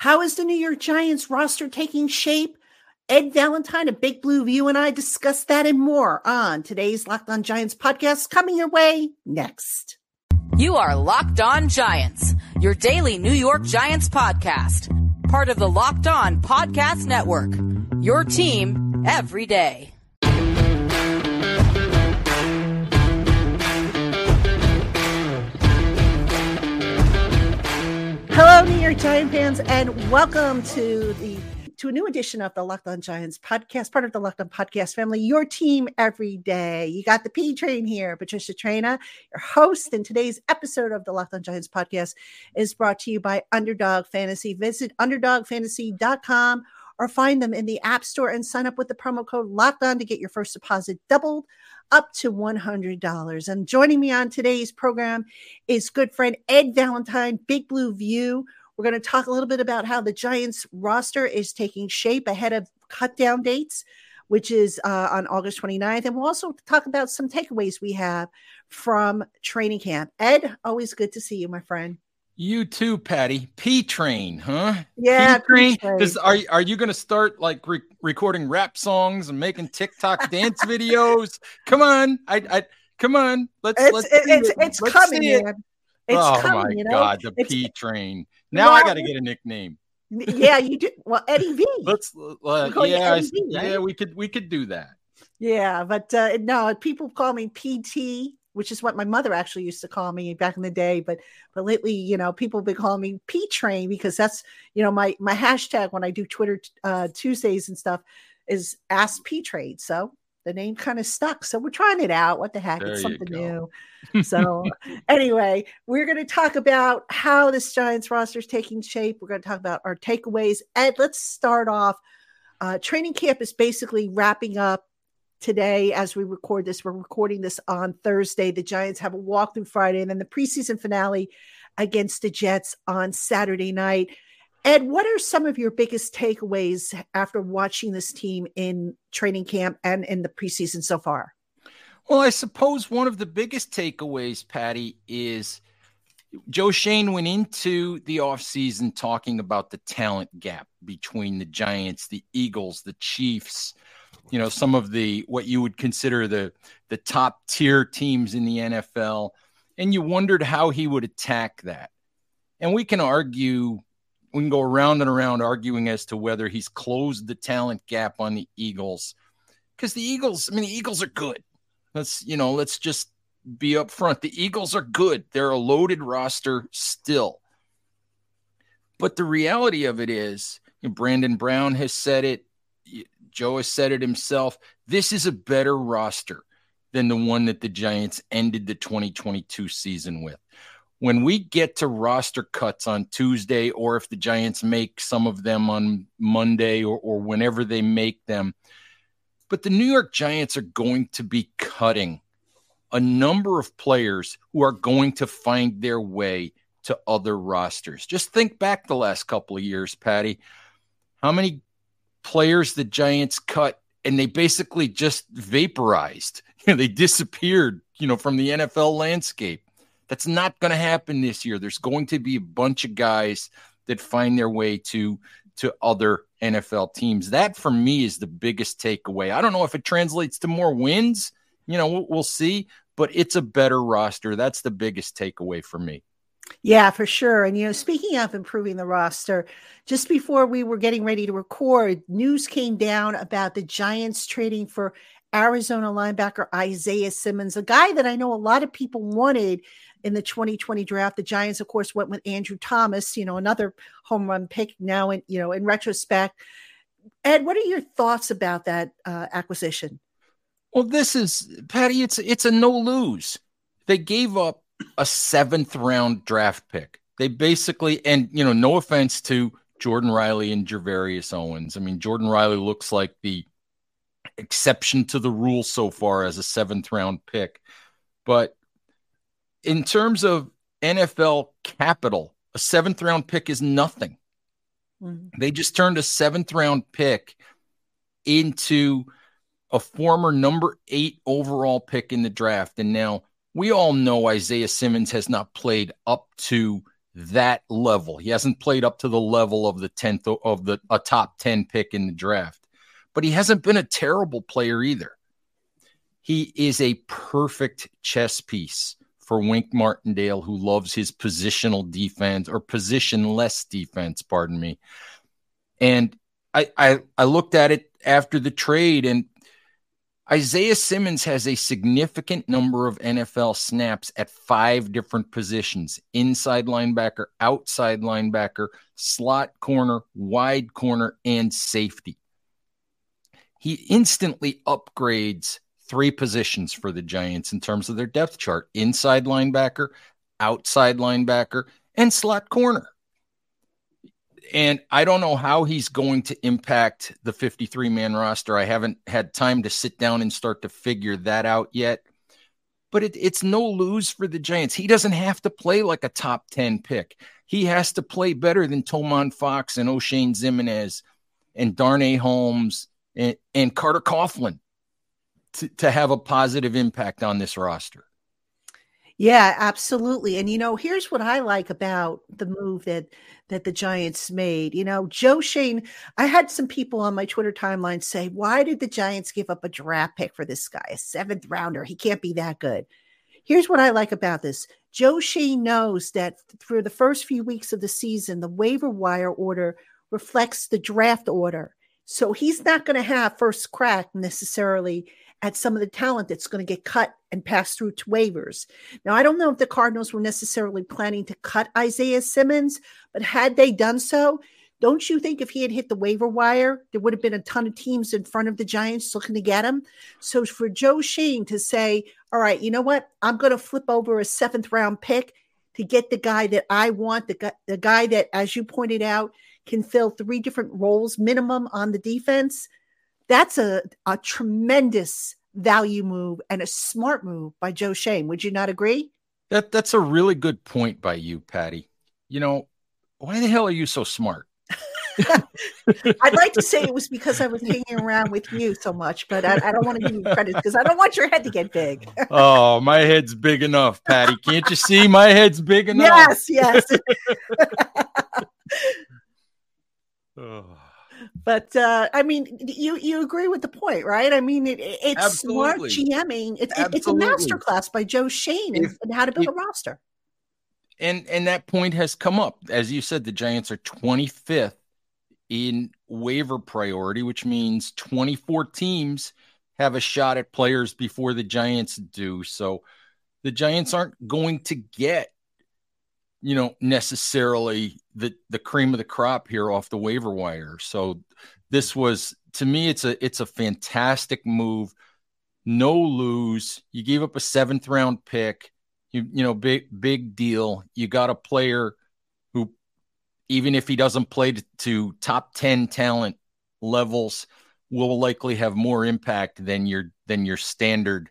How is the New York Giants roster taking shape? Ed Valentine of Big Blue View and I discuss that and more on today's Locked On Giants podcast coming your way next. You are Locked On Giants, your daily New York Giants podcast, part of the Locked On Podcast Network. Your team every day. Hello, New York Giant fans, and welcome to the to a new edition of the Locked On Giants podcast, part of the Locked On Podcast family. Your team every day. You got the P Train here, Patricia Traina, your host. And today's episode of the Locked On Giants podcast is brought to you by Underdog Fantasy. Visit underdogfantasy.com or find them in the App Store and sign up with the promo code Locked On to get your first deposit doubled up to $100. And joining me on today's program is good friend Ed Valentine, Big Blue View. We're going to talk a little bit about how the Giants roster is taking shape ahead of cut down dates, which is uh, on August 29th. And we'll also talk about some takeaways we have from training camp. Ed, always good to see you, my friend. You too, Patty. P Train, huh? Yeah, P Train. Does, are are you going to start like re- recording rap songs and making TikTok dance videos? Come on, I, I come on. Let's it's let's it's, it. it's let's coming, it. It's oh coming, my you know? god, the it's, P Train. Now I got to get a nickname. Yeah, you do. Well, Eddie V. Let's uh, yeah, I, v, right? yeah, we could we could do that. Yeah, but uh, no, people call me PT which is what my mother actually used to call me back in the day. But but lately, you know, people have been calling me P Train because that's you know my my hashtag when I do Twitter uh, Tuesdays and stuff is Ask P Train. So the name kind of stuck. So we're trying it out. What the heck? There it's something new. So anyway, we're going to talk about how this Giants roster is taking shape. We're going to talk about our takeaways. Ed, let's start off. Uh, training camp is basically wrapping up today as we record this. We're recording this on Thursday. The Giants have a walkthrough Friday and then the preseason finale against the Jets on Saturday night. Ed, what are some of your biggest takeaways after watching this team in training camp and in the preseason so far? Well, I suppose one of the biggest takeaways, Patty, is Joe Schoen went into the offseason talking about the talent gap between the Giants, the Eagles, the Chiefs, you know some of the what you would consider the the top tier teams in the NFL and you wondered how he would attack that. And we can argue we can go around and around arguing as to whether he's closed the talent gap on the Eagles because the Eagles I mean the Eagles are good. Let's you know let's just be upfront. The Eagles are good. They're a loaded roster still. But the reality of it is Brandon Brown has said it Joe has said it himself. This is a better roster than the one that the Giants ended the 2022 season with. When we get to roster cuts on Tuesday, or if the Giants make some of them on Monday or, or whenever they make them, but the New York Giants are going to be cutting a number of players who are going to find their way to other rosters. Just think back the last couple of years, Patty. How many players the Giants cut and they basically just vaporized. You know, they disappeared, you know, from the NFL landscape. That's not going to happen this year. There's going to be a bunch of guys that find their way to to other NFL teams. That for me is the biggest takeaway. I don't know if it translates to more wins, you know, we'll, we'll see, but it's a better roster. That's the biggest takeaway for me. Yeah, for sure. And, you know, speaking of improving the roster, just before we were getting ready to record, news came down about the Giants trading for Arizona linebacker Isaiah Simmons, a guy that I know a lot of people wanted in the 2020 draft. The Giants, of course, went with Andrew Thomas, you know, another home run pick now, in, you know, in retrospect. Ed, what are your thoughts about that uh, acquisition? Well, this is Patty. It's it's a no lose. They gave up a seventh round draft pick. They basically, and you know, no offense to Jordan Riley and Gervarrius Owens. I mean, Jordan Riley looks like the exception to the rule so far as a seventh round pick. But in terms of NFL capital, a seventh round pick is nothing. Mm-hmm. They just turned a seventh round pick into a former number eight overall pick in the draft. And now we all know Isaiah Simmons has not played up to that level. He hasn't played up to the level of the 10th of the a top 10 pick in the draft. But he hasn't been a terrible player either. He is a perfect chess piece for Wink Martindale, who loves his positional defense or positionless defense, pardon me. And I, I, I looked at it after the trade, and Isaiah Simmons has a significant number of NFL snaps at five different positions inside linebacker, outside linebacker, slot corner, wide corner, and safety. He instantly upgrades three positions for the Giants in terms of their depth chart inside linebacker, outside linebacker, and slot corner. And I don't know how he's going to impact the 53 man roster. I haven't had time to sit down and start to figure that out yet. But it, it's no lose for the Giants. He doesn't have to play like a top 10 pick. He has to play better than Tomon Fox and Oshane Ximines and Darnay Holmes and, and Carter Coughlin to, to have a positive impact on this roster. Yeah, absolutely. And you know, here's what I like about the move that that the Giants made. You know, Joe Schoen, I had some people on my Twitter timeline say, "Why did the Giants give up a draft pick for this guy, a seventh rounder? He can't be that good." Here's what I like about this. Joe Schoen knows that for the first few weeks of the season, the waiver wire order reflects the draft order. So he's not going to have first crack necessarily at some of the talent that's going to get cut and passed through to waivers. Now, I don't know if the Cardinals were necessarily planning to cut Isaiah Simmons, but had they done so, don't you think if he had hit the waiver wire, there would have been a ton of teams in front of the Giants looking to get him? So for Joe Schoen to say, all right, you know what? I'm going to flip over a seventh round pick to get the guy that I want, the guy, the guy that, as you pointed out, can fill three different roles minimum on the defense that's a, a tremendous value move and a smart move by Joe Schoen. Would you not agree? That that's a really good point by you, Patty. You know, why the hell are you so smart? I'd like to say it was because I was hanging around with you so much, but I, I don't want to give you credit because I don't want your head to get big. oh, my head's big enough, Patty. Can't you see my head's big enough? Yes, yes. oh but uh, I mean, you you agree with the point, right? I mean, it, it's Absolutely. smart GMing. It, it, it's a masterclass by Joe Schoen if, and how to build if, a roster. And and that point has come up, as you said. The Giants are 25th in waiver priority, which means 24 teams have a shot at players before the Giants do. So the Giants aren't going to get you know necessarily the the cream of the crop here off the waiver wire. So this was to me it's a it's a fantastic move. No lose. You gave up a seventh round pick. You you know big big deal. You got a player who even if he doesn't play to, to top 10 talent levels will likely have more impact than your than your standard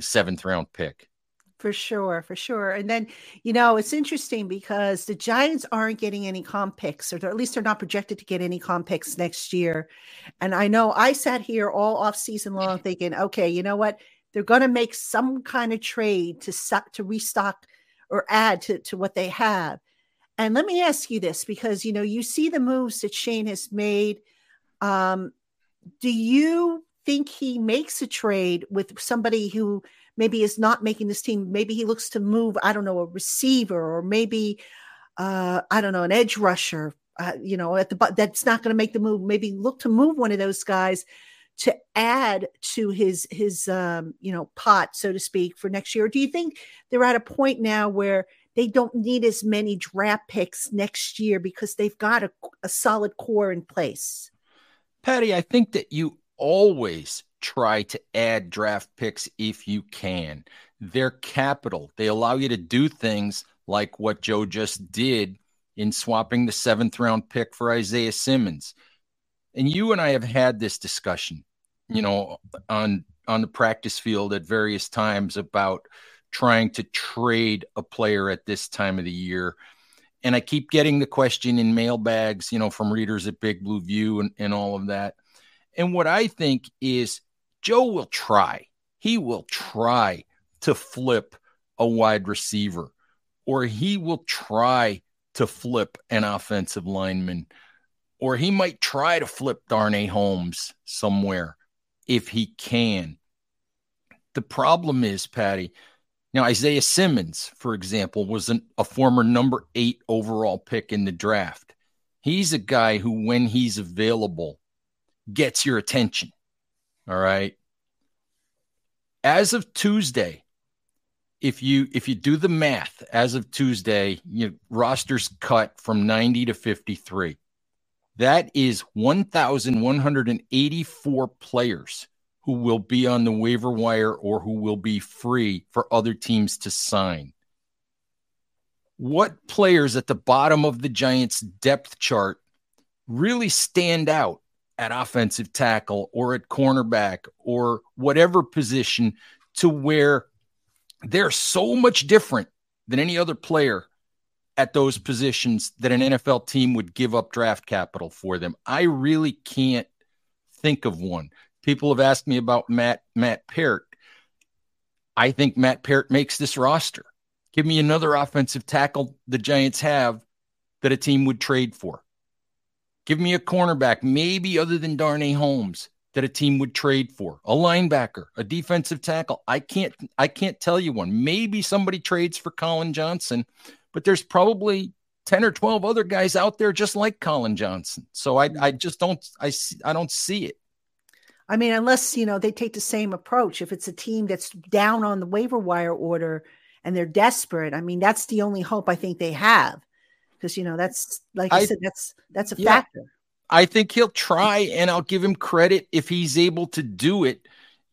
seventh round pick. For sure, for sure. And then, you know, it's interesting because the Giants aren't getting any comp picks, or at least they're not projected to get any comp picks next year. And I know I sat here all off season long thinking, okay, you know what? They're going to make some kind of trade to suck to restock or add to, to what they have. And let me ask you this because you know you see the moves that Schoen has made. Um, do you think he makes a trade with somebody who maybe is not making this team. Maybe he looks to move, I don't know, a receiver or maybe, uh, I don't know, an edge rusher, uh, you know, at the that's not going to make the move. Maybe look to move one of those guys to add to his his um, you know pot, so to speak, for next year. do you think they're at a point now where they don't need as many draft picks next year because they've got a, a solid core in place? Patty, I think that you always try to add draft picks if you can. They're capital. They allow you to do things like what Joe just did in swapping the seventh round pick for Isaiah Simmons. And you and I have had this discussion, you know, on on the practice field at various times about trying to trade a player at this time of the year. And I keep getting the question in mailbags, you know, from readers at Big Blue View and, and all of that. And what I think is Joe will try. He will try to flip a wide receiver, or he will try to flip an offensive lineman, or he might try to flip Darnay Holmes somewhere if he can. The problem is, Patty, now Isaiah Simmons, for example, was an, a former number eight overall pick in the draft. He's a guy who, when he's available, gets your attention. All right. As of Tuesday, if you if you do the math as of Tuesday, you rosters cut from 90 to 53. That is 1,184 players who will be on the waiver wire or who will be free for other teams to sign. What players at the bottom of the Giants' depth chart really stand out at offensive tackle or at cornerback or whatever position to where they're so much different than any other player at those positions that an NFL team would give up draft capital for them. I really can't think of one. People have asked me about Matt Matt Peart. I think Matt Peart makes this roster. Give me another offensive tackle the Giants have that a team would trade for. Give me a cornerback, maybe other than Darnay Holmes, that a team would trade for. A linebacker, a defensive tackle. I can't I can't tell you one. Maybe somebody trades for Collin Johnson, but there's probably 10 or 12 other guys out there just like Collin Johnson. So I I mm-hmm. just don't I see, I don't see it. I mean, unless you know they take the same approach. If it's a team that's down on the waiver wire order and they're desperate, I mean, that's the only hope I think they have because you know that's like I, I, said that's that's a yeah, factor. I think he'll try, and I'll give him credit if he's able to do it.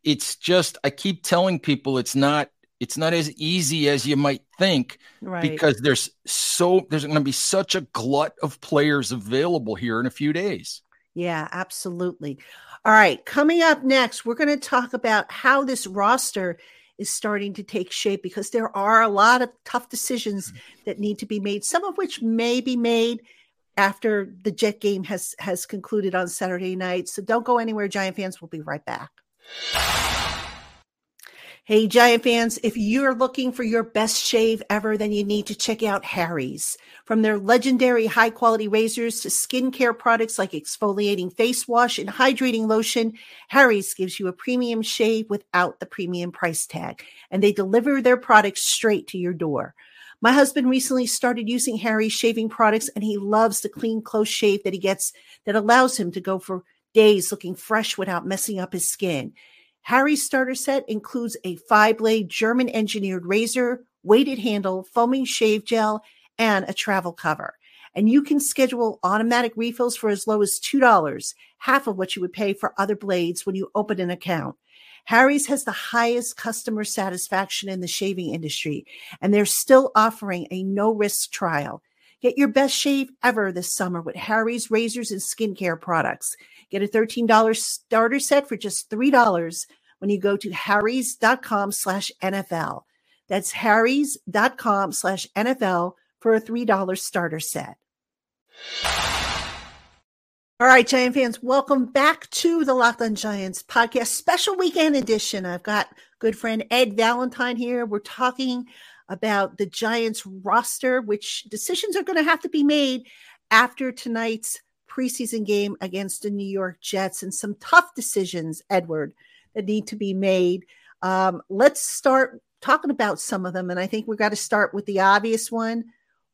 It's just I keep telling people it's not it's not as easy as you might think right. because there's so there's going to be such a glut of players available here in a few days. Yeah, absolutely. All right, coming up next, we're going to talk about how this roster is starting to take shape because there are a lot of tough decisions mm-hmm. that need to be made, some of which may be made after the Jet game has has concluded on Saturday night. So don't go anywhere, Giant fans. We'll be right back. Hey, Giant fans, if you're looking for your best shave ever, then you need to check out Harry's. From their legendary high quality razors to skincare products like exfoliating face wash and hydrating lotion, Harry's gives you a premium shave without the premium price tag, and they deliver their products straight to your door. My husband recently started using Harry's shaving products, and he loves the clean, close shave that he gets that allows him to go for days looking fresh without messing up his skin. Harry's starter set includes a five blade German engineered razor, weighted handle, foaming shave gel, and a travel cover. And you can schedule automatic refills for as low as $2, half of what you would pay for other blades when you open an account. Harry's has the highest customer satisfaction in the shaving industry, and they're still offering a no risk trial. Get your best shave ever this summer with Harry's razors and skincare products. Get a $13 starter set for just $3 when you go to harrys.com slash NFL. That's harrys.com slash NFL for a $3 starter set. All right, Giant fans, welcome back to the Locked on Giants podcast special weekend edition. I've got good friend Ed Valentine here. We're talking about the Giants roster, which decisions are going to have to be made after tonight's preseason game against the New York Jets and some tough decisions, Edward, that need to be made. Um, let's start talking about some of them. And I think we've got to start with the obvious one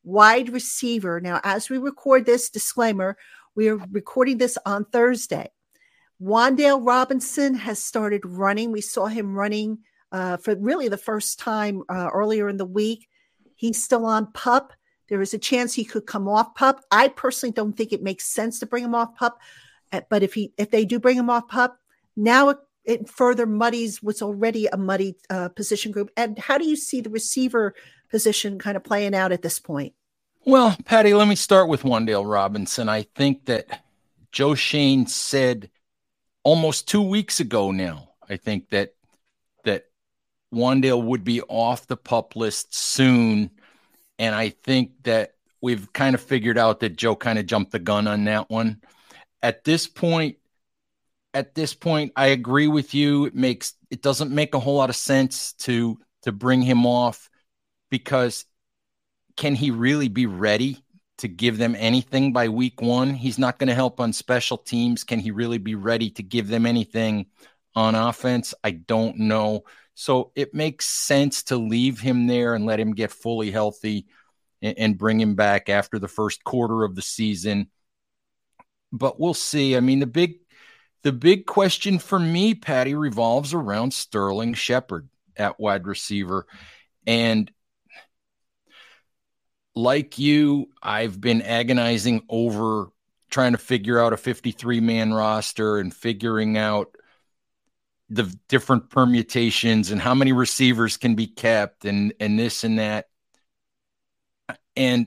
wide receiver. Now, as we record this disclaimer, we are recording this on Thursday. Wan'Dale Robinson has started running. We saw him running uh, for really the first time uh, earlier in the week. He's still on pup. There is a chance he could come off pup. I personally don't think it makes sense to bring him off pup, uh, but if he if they do bring him off pup, now it, it further muddies what's already a muddy uh, position group. And how do you see the receiver position kind of playing out at this point? Well, Patty, let me start with Wan'Dale Robinson. I think that Joe Schoen said almost two weeks ago now. I think that Wan'Dale would be off the pup list soon. And I think that we've kind of figured out that Joe kind of jumped the gun on that one. At this point, at this point, I agree with you. It makes it doesn't make a whole lot of sense to to bring him off because can he really be ready to give them anything by week one. He's not going to help on special teams. Can he really be ready to give them anything on offense? I don't know. So it makes sense to leave him there and let him get fully healthy and, and bring him back after the first quarter of the season. But we'll see. I mean, the big the big question for me, Patty, revolves around Sterling Shepard at wide receiver. And like you, I've been agonizing over trying to figure out a 53 man roster and figuring out the different permutations and how many receivers can be kept and and this and that. And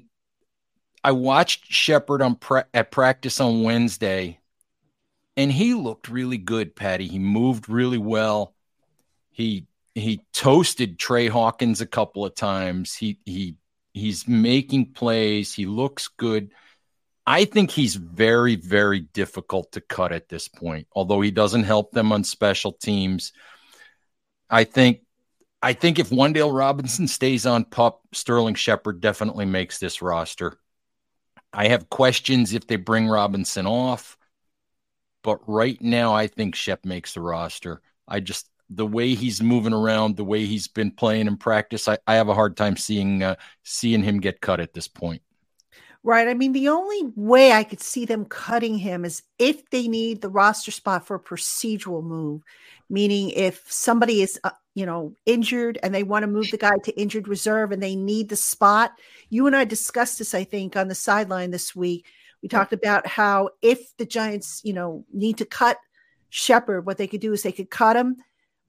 I watched Shepard on pra- at practice on Wednesday, and he looked really good, Patty. He moved really well. He he toasted Tre Hawkins a couple of times. He he he's making plays. He looks good. I think he's very, very difficult to cut at this point, although he doesn't help them on special teams. I think I think if Wan'Dale Robinson stays on pup, Sterling Shepard definitely makes this roster. I have questions if they bring Robinson off, but right now I think Shep makes the roster. I just the way he's moving around, the way he's been playing in practice, I, I have a hard time seeing uh, seeing him get cut at this point. Right. I mean, the only way I could see them cutting him is if they need the roster spot for a procedural move, meaning if somebody is, uh, you know, injured and they want to move the guy to injured reserve and they need the spot. You and I discussed this, I think, on the sideline this week. We talked about how if the Giants, you know, need to cut Shepard, what they could do is they could cut him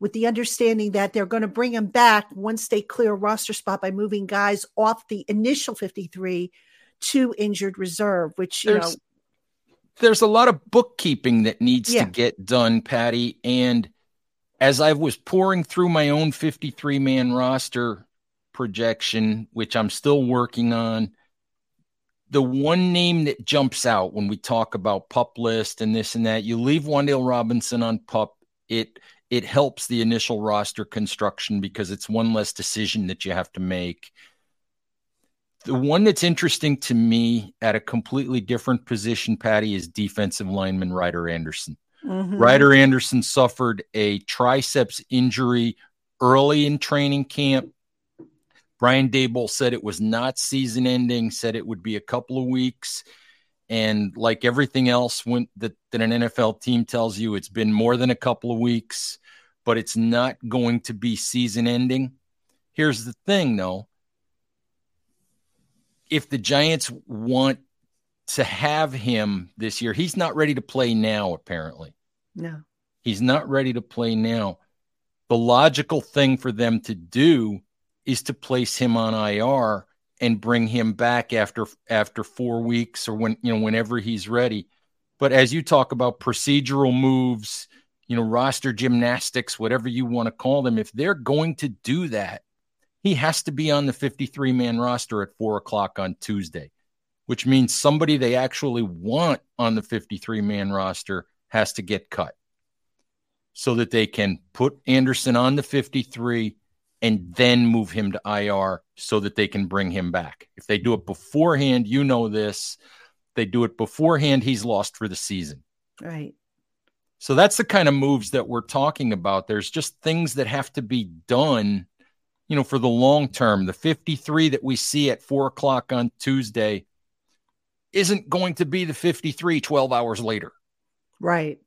with the understanding that they're going to bring him back once they clear a roster spot by moving guys off the initial 53 to injured reserve, which you there's, know there's a lot of bookkeeping that needs yeah. to get done, Patty. And as I was pouring through my own 53 man roster projection, which I'm still working on, the one name that jumps out when we talk about pup list and this and that, you leave Wan'Dale Robinson on pup, it it helps the initial roster construction because it's one less decision that you have to make. The one that's interesting to me at a completely different position, Patty, is defensive lineman Ryder Anderson. Mm-hmm. Ryder Anderson suffered a triceps injury early in training camp. Brian Daboll said it was not season ending, said it would be a couple of weeks. And like everything else when, that, that an NFL team tells you, it's been more than a couple of weeks, but it's not going to be season ending. Here's the thing, though if the Giants want to have him this year, he's not ready to play now, apparently. No. He's not ready to play now. The logical thing for them to do is to place him on IR and bring him back after after 4 weeks or when you know whenever he's ready. But as you talk about procedural moves, you know, roster gymnastics, whatever you want to call them, if they're going to do that, he has to be on the 53 man roster at four o'clock on Tuesday, which means somebody they actually want on the 53 man roster has to get cut so that they can put Anderson on the 53 and then move him to IR so that they can bring him back. If they do it beforehand, you know this. They do it beforehand, he's lost for the season. Right. So that's the kind of moves that we're talking about. There's just things that have to be done you know, for the long term. The 53 that we see at four o'clock on Tuesday isn't going to be the 53 12 hours later. Right.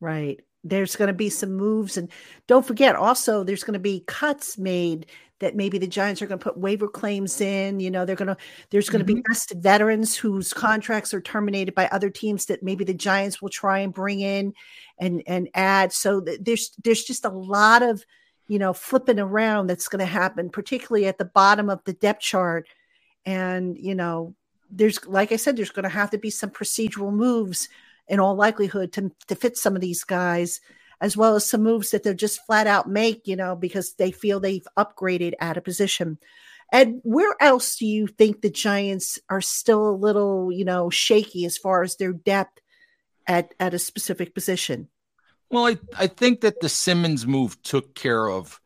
Right. There's going to be some moves. And don't forget, also, there's going to be cuts made that maybe the Giants are going to put waiver claims in. You know, they're going to, there's going to mm-hmm. be vested veterans whose contracts are terminated by other teams that maybe the Giants will try and bring in and, and add. So there's, there's just a lot of, you know, flipping around that's going to happen, particularly at the bottom of the depth chart. And, you know, there's, like I said, there's going to have to be some procedural moves in all likelihood to, to fit some of these guys, as well as some moves that they'll just flat out make, you know, because they feel they've upgraded at a position. And where else do you think the Giants are still a little, you know, shaky as far as their depth at, at a specific position? Well, I, I think that the Simmons move took care of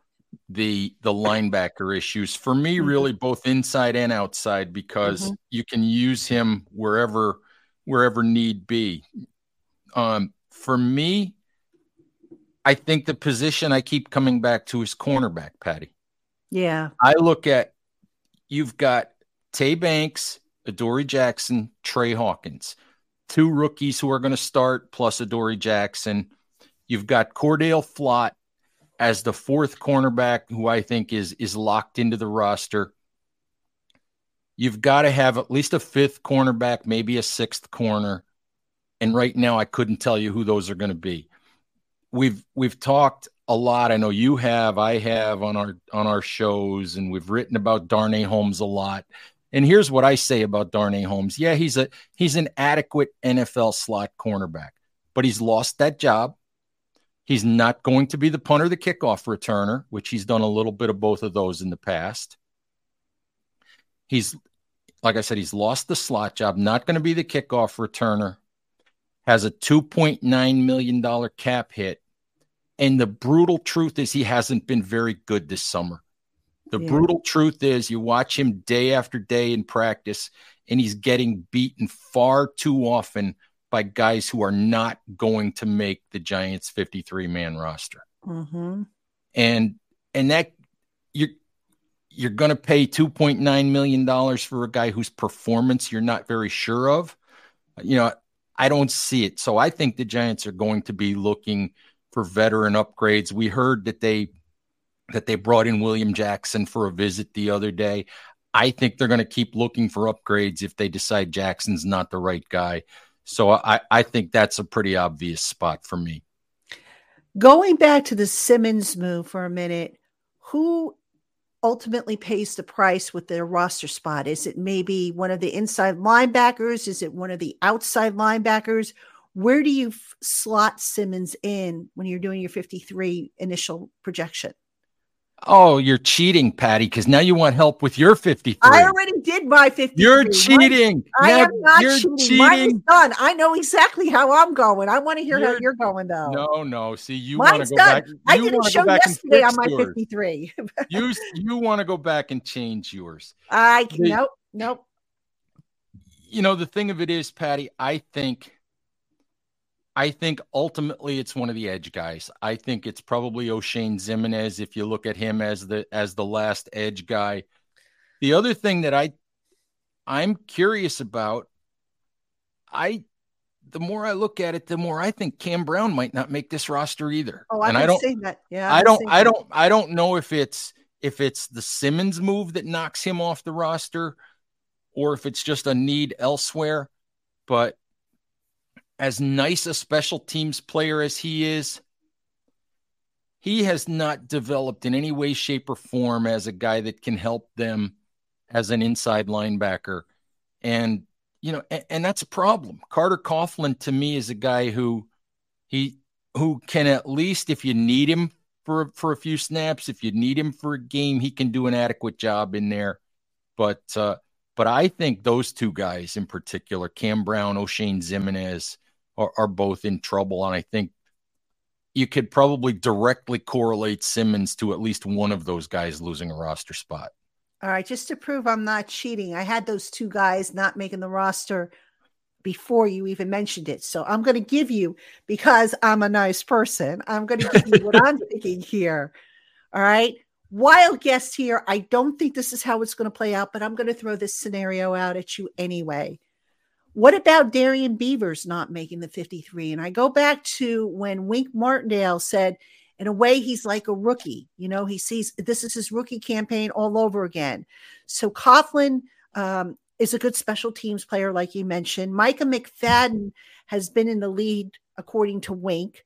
the the linebacker issues for me mm-hmm. really both inside and outside because mm-hmm. you can use him wherever wherever need be um for me i think the position i keep coming back to is cornerback patty yeah i look at you've got tay banks adoree jackson Tre hawkins two rookies who are going to start plus adoree jackson you've got cordale flott as the fourth cornerback who I think is is locked into the roster. You've got to have at least a fifth cornerback, maybe a sixth corner. And right now I couldn't tell you who those are going to be. We've we've talked a lot. I know you have, I have on our on our shows, and we've written about Darnay Holmes a lot. And here's what I say about Darnay Holmes. Yeah, he's a he's an adequate NFL slot cornerback, but he's lost that job He's not going to be the punter, the kickoff returner, which he's done a little bit of both of those in the past. He's, like I said, he's lost the slot job, not going to be the kickoff returner, has a $2.9 million cap hit. And the brutal truth is, he hasn't been very good this summer. The yeah. brutal truth is, you watch him day after day in practice, and he's getting beaten far too often by guys who are not going to make the Giants 53 man roster. Mm-hmm. And and that you're you're going to pay 2.9 million dollars for a guy whose performance you're not very sure of. You know, I don't see it. So I think the Giants are going to be looking for veteran upgrades. We heard that they that they brought in William Jackson for a visit the other day. I think they're going to keep looking for upgrades if they decide Jackson's not the right guy. So I, I think that's a pretty obvious spot for me. Going back to the Simmons move for a minute, who ultimately pays the price with their roster spot? Is it maybe one of the inside linebackers? Is it one of the outside linebackers? Where do you f- slot Simmons in when you're doing your 53 initial projection? Oh, you're cheating, Patty, because now you want help with your 53. I already did my 53. You're cheating. I am not cheating. cheating. Mine is done. I know exactly how I'm going. I want to hear you're, how you're going, though. No, no. See, you want to go done. back. I did a show yesterday on my 53. you you want to go back and change yours. I the, nope, nope. You know, the thing of it is, Patty, I think I think ultimately it's one of the edge guys. I think it's probably Oshane Ximines if you look at him as the as the last edge guy. The other thing that I I'm curious about, I the more I look at it, the more I think Cam Brown might not make this roster either. Oh, I've and I don't that. Yeah, I don't I don't I don't know if it's if it's the Simmons move that knocks him off the roster or if it's just a need elsewhere. But as nice a special teams player as he is, he has not developed in any way, shape, or form as a guy that can help them as an inside linebacker. And, you know, and, and that's a problem. Carter Coughlin to me is a guy who he who can at least, if you need him for for a few snaps, if you need him for a game, he can do an adequate job in there. But uh, but I think those two guys in particular, Cam Brown, Oshane Ximines, are, are both in trouble. And I think you could probably directly correlate Simmons to at least one of those guys losing a roster spot. All right, just to prove I'm not cheating, I had those two guys not making the roster before you even mentioned it. So I'm going to give you, because I'm a nice person, I'm going to give you what I'm thinking here. All right. Wild guess here. I don't think this is how it's going to play out, but I'm going to throw this scenario out at you anyway. What about Darrian Beavers not making the 53? And I go back to when Wink Martindale said, in a way, he's like a rookie. You know, he sees this is his rookie campaign all over again. So Coughlin um, is a good special teams player, like you mentioned. Micah McFadden has been in the lead, according to Wink.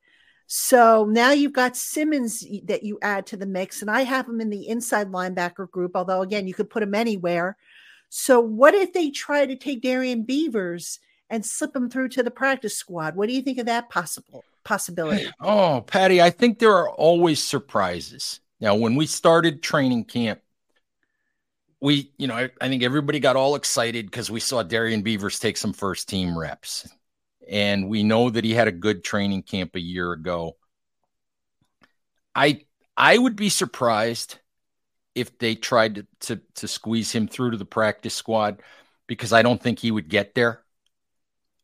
So now you've got Simmons that you add to the mix, and I have him in the inside linebacker group, although again, you could put him anywhere. So, what if they try to take Darrian Beavers and slip him through to the practice squad? What do you think of that possible possibility? Oh, Patty, I think there are always surprises. Now, when we started training camp, we, you know, I, I think everybody got all excited because we saw Darrian Beavers take some first team reps. And we know that he had a good training camp a year ago. I I would be surprised if they tried to, to, to squeeze him through to the practice squad because I don't think he would get there.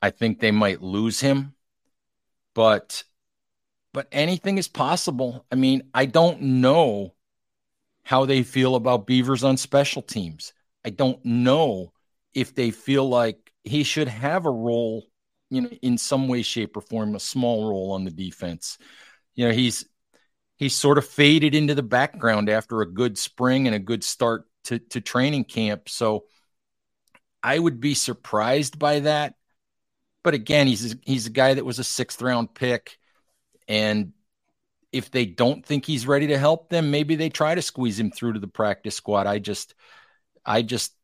I think they might lose him, but but anything is possible. I mean, I don't know how they feel about Beavers on special teams. I don't know if they feel like he should have a role, you know, in some way, shape, or form, a small role on the defense. You know, he's he's sort of faded into the background after a good spring and a good start to, to training camp. So I would be surprised by that. But again, he's he's a guy that was a sixth round pick. And if they don't think he's ready to help them, maybe they try to squeeze him through to the practice squad. I just, I just,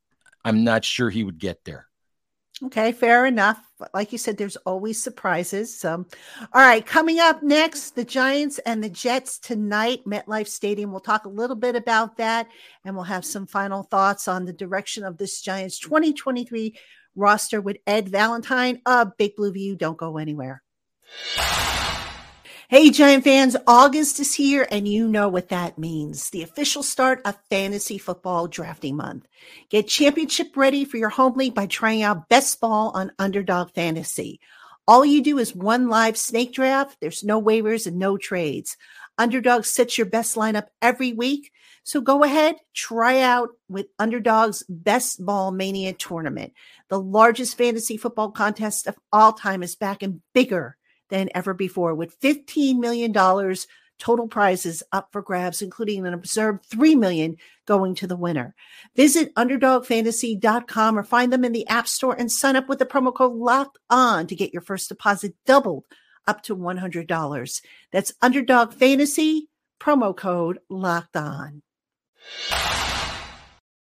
I'm not sure he would get there. Okay, fair enough. Like you said, there's always surprises. Um, all right, coming up next, the Giants and the Jets tonight, MetLife Stadium. We'll talk a little bit about that, and we'll have some final thoughts on the direction of this Giants 2023 roster with Ed Valentine of Big Blue View. Don't go anywhere. Hey, Giant fans, August is here, and you know what that means. The official start of fantasy football drafting month. Get championship ready for your home league by trying out best ball on Underdog Fantasy. All you do is one live snake draft. There's no waivers and no trades. Underdog sets your best lineup every week. So go ahead, try out with Underdog's Best Ball Mania tournament. The largest fantasy football contest of all time is back and bigger than ever before, with $15 million total prizes up for grabs, including an observed 3 million going to the winner. Visit UnderdogFantasy.com or find them in the App Store and sign up with the promo code LOCKED ON to get your first deposit doubled up to $100. That's Underdog Fantasy, promo code LOCKED ON.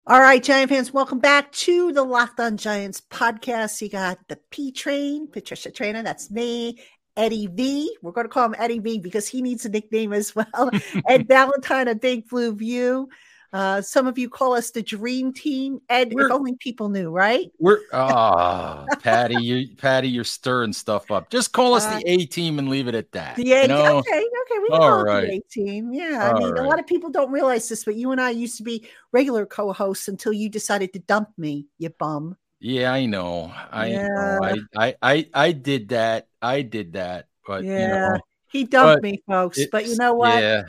All right, Giant fans, welcome back to the Locked On Giants podcast. You got the P Train, Patricia Traina, that's me, Eddie V. We're going to call him Eddie V because he needs a nickname as well. Ed Valentine, a Big Blue View. Uh, some of you call us the Dream Team. Ed, we're, if only people knew, right? We're ah, oh, Patty, you Patty, you're stirring stuff up. Just call us uh, the A Team and leave it at that. A. You know? Okay, okay, we can call right. it the A Team. Yeah, All I mean, right. a lot of people don't realize this, but you and I used to be regular co-hosts until you decided to dump me, you bum. Yeah, I know. I yeah. know. I, I I I did that. I did that. But yeah, you know, he dumped me, folks. But you know what? Yeah.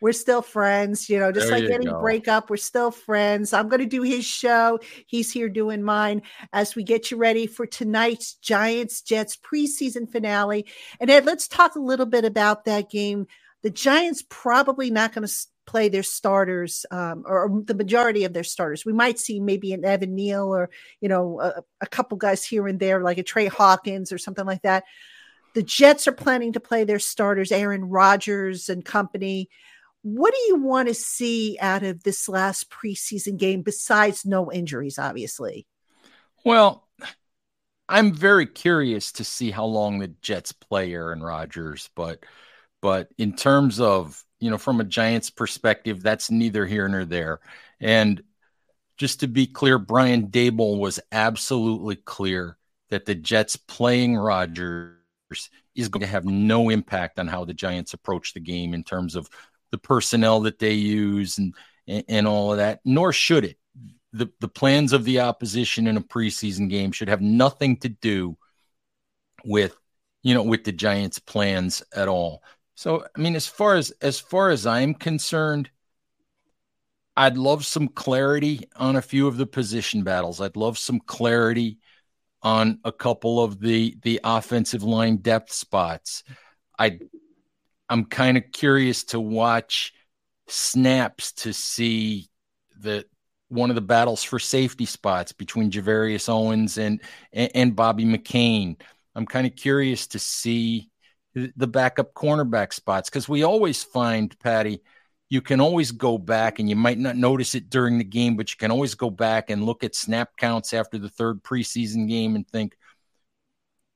We're still friends, you know, just there like any go. breakup, we're still friends. I'm going to do his show. He's here doing mine as we get you ready for tonight's Giants Jets preseason finale. And Ed, let's talk a little bit about that game. The Giants probably not going to play their starters um, or the majority of their starters. We might see maybe an Evan Neal or you know a, a, couple guys here and there, like a Tre Hawkins or something like that. The Jets are planning to play their starters, Aaron Rodgers and company. What do you want to see out of this last preseason game besides no injuries, obviously? Well, I'm very curious to see how long the Jets play Aaron Rodgers, but but in terms of you know, from a Giants perspective, that's neither here nor there. And just to be clear, Brian Daboll was absolutely clear that the Jets playing Rodgers is going to have no impact on how the Giants approach the game in terms of the personnel that they use and and, and all of that. Nor should it. The the plans of the opposition in a preseason game should have nothing to do with you know with the Giants' plans at all. So, I mean, as far as as far as I'm concerned, I'd love some clarity on a few of the position battles. I'd love some clarity on a couple of the the offensive line depth spots. I I'm kind of curious to watch snaps to see the one of the battles for safety spots between Gervarrius Owens and and, and Bobby McCain. I'm kind of curious to see the backup cornerback spots because we always find Patty you can always go back and you might not notice it during the game but you can always go back and look at snap counts after the third preseason game and think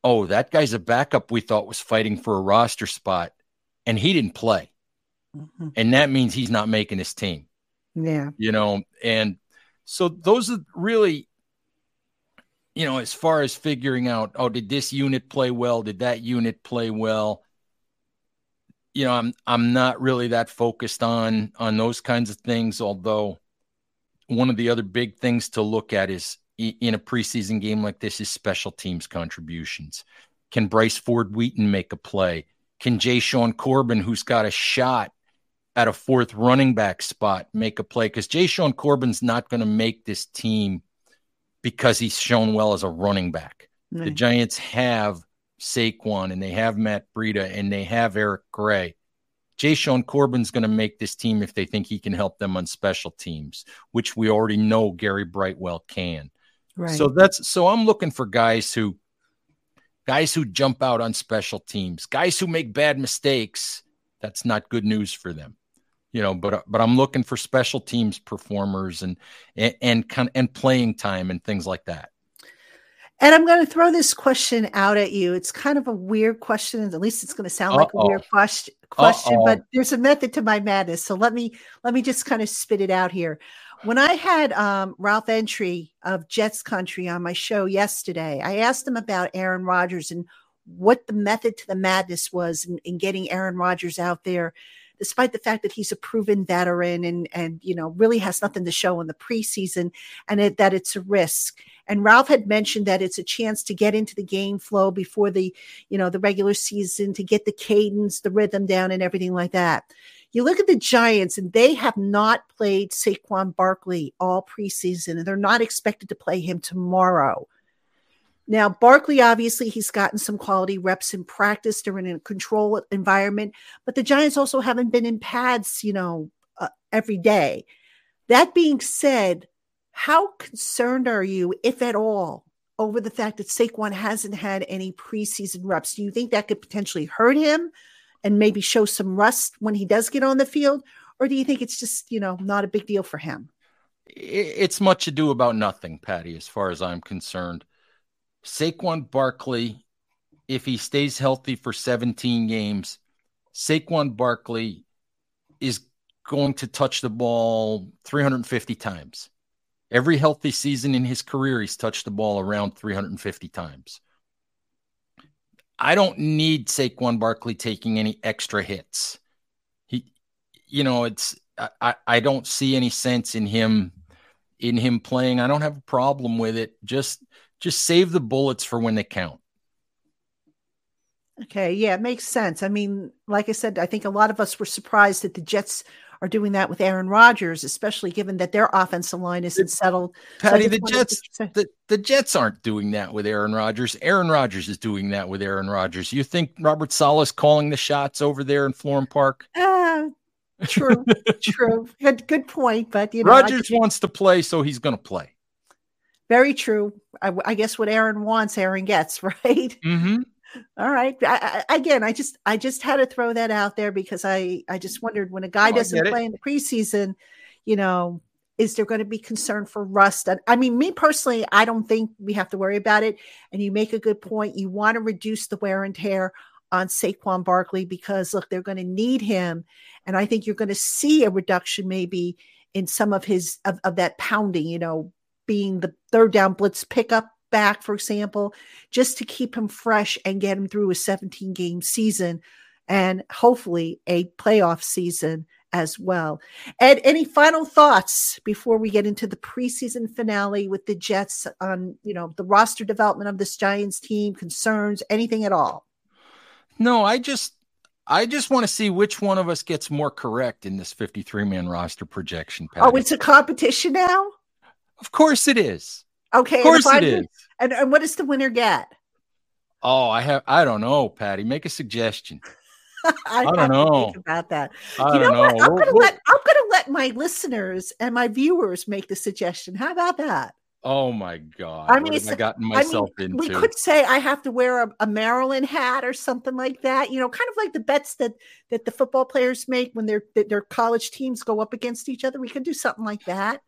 oh that guy's a backup we thought was fighting for a roster spot and he didn't play. Mm-hmm. and that means he's not making his team. Yeah. You know and so those are really you know, as far as figuring out, oh, did this unit play well? Did that unit play well? you know, I'm I'm not really that focused on on those kinds of things. Although one of the other big things to look at is in a preseason game like this is special teams contributions. Can Bryce Ford Wheaton make a play? Can Jashaun Corbin, who's got a shot at a fourth running back spot, make a play? Because Jashaun Corbin's not going to make this team because he's shown well as a running back. Right. The Giants have Saquon and they have Matt Breida and they have Eric Gray. Jashaun Corbin's going to make this team if they think he can help them on special teams, which we already know Gary Brightwell can. Right. So that's so I'm looking for guys who guys who jump out on special teams, guys who make bad mistakes. That's not good news for them, you know. But but I'm looking for special teams performers and and and, and playing time and things like that. And I'm going to throw this question out at you. It's kind of a weird question, at least it's going to sound Uh-oh. like a weird question. Question, but there's a method to my madness. So let me let me just kind of spit it out here. When I had um, Ralph Entry of Jets Country on my show yesterday, I asked him about Aaron Rodgers and what the method to the madness was in, in getting Aaron Rodgers out there, despite the fact that he's a proven veteran and and you know really has nothing to show in the preseason, and it, that it's a risk. And Ralph had mentioned that it's a chance to get into the game flow before the, you know, the regular season to get the cadence, the rhythm down, and everything like that. You look at the Giants, and they have not played Saquon Barkley all preseason, and they're not expected to play him tomorrow. Now, Barkley, obviously, he's gotten some quality reps in practice. They're in a control environment, but the Giants also haven't been in pads, you know, uh, every day. That being said, how concerned are you, if at all, over the fact that Saquon hasn't had any preseason reps? Do you think that could potentially hurt him and maybe show some rust when he does get on the field? Or do you think it's just, you know, not a big deal for him? It's much ado about nothing, Patty, as far as I'm concerned. Saquon Barkley, if he stays healthy for 17 games, Saquon Barkley is going to touch the ball 350 times. Every healthy season in his career, he's touched the ball around 350 times. I don't need Saquon Barkley taking any extra hits. He, you know, it's I, I don't see any sense in him in him playing. I don't have a problem with it. Just just save the bullets for when they count. Okay, yeah, it makes sense. I mean, like I said, I think a lot of us were surprised that the Jets are doing that with Aaron Rodgers, especially given that their offensive line isn't settled. Patty, so the Jets, the, the Jets aren't doing that with Aaron Rodgers. Aaron Rodgers is doing that with Aaron Rodgers. You think Robert Saleh's calling the shots over there in Florham Park? Uh, true, true. Good, good point. But you know, Rodgers just, wants to play, so he's going to play. Very true. I, I, guess what Aaron wants, Aaron gets, right? Mm-hmm. All right. I, I, again, I just I just had to throw that out there because I I just wondered when a guy oh, doesn't play in the preseason, you know, is there going to be concern for rust? I mean, me personally, I don't think we have to worry about it. And you make a good point. You want to reduce the wear and tear on Saquon Barkley because look, they're going to need him, and I think you're going to see a reduction maybe in some of his of, of that pounding. You know, being the third down blitz pickup back, for example, just to keep him fresh and get him through a 17 game season and hopefully a playoff season as well. Ed, any final thoughts before we get into the preseason finale with the Jets on, you know, the roster development of this Giants team, concerns, anything at all? No, I just I just want to see which one of us gets more correct in this 53 man roster projection. Patty. Oh, it's a competition now? Of course it is. Okay, of course it is. And, and what does the winner get? Oh, I have. I don't know, Patty. Make a suggestion. I, I, don't know about that. I you know, know. what? I'm gonna let I'm gonna let my listeners and my viewers make the suggestion. How about that? Oh my god! I mean, what have I gotten myself I mean, into? We could say I have to wear a, a, Maryland hat or something like that. You know, kind of like the bets that that the football players make when their their college teams go up against each other. We could do something like that.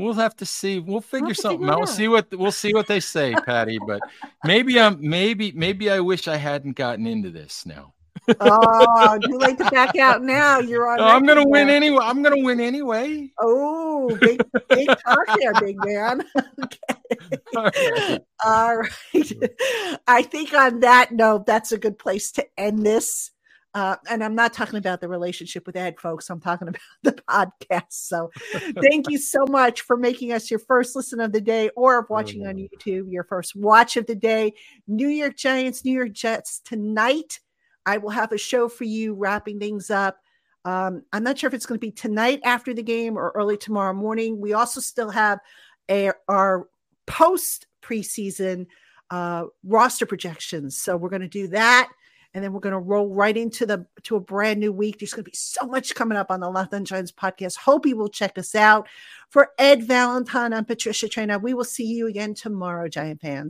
We'll have to see. We'll figure we'll something out. We'll see what we'll see what they say, Patty. But maybe I'm maybe maybe I wish I hadn't gotten into this now. oh, too late to back out now. You're on. No, I'm gonna win anyway. I'm gonna win anyway. Oh, big big talk there, big man. okay. All right. All right. I think on that note, that's a good place to end this. Uh, and I'm not talking about the relationship with Ed, folks. I'm talking about the podcast. So thank you so much for making us your first listen of the day or watching on YouTube, your first watch of the day. New York Giants, New York Jets tonight. I will have a show for you wrapping things up. Um, I'm not sure if it's going to be tonight after the game or early tomorrow morning. We also still have a, our post preseason uh, roster projections. So we're going to do that. And then we're going to roll right into the to a brand new week. There's going to be so much coming up on the On Giants podcast. Hope you will check us out. For Ed Valentine, I'm Patricia Traina. We will see you again tomorrow, Giant fans.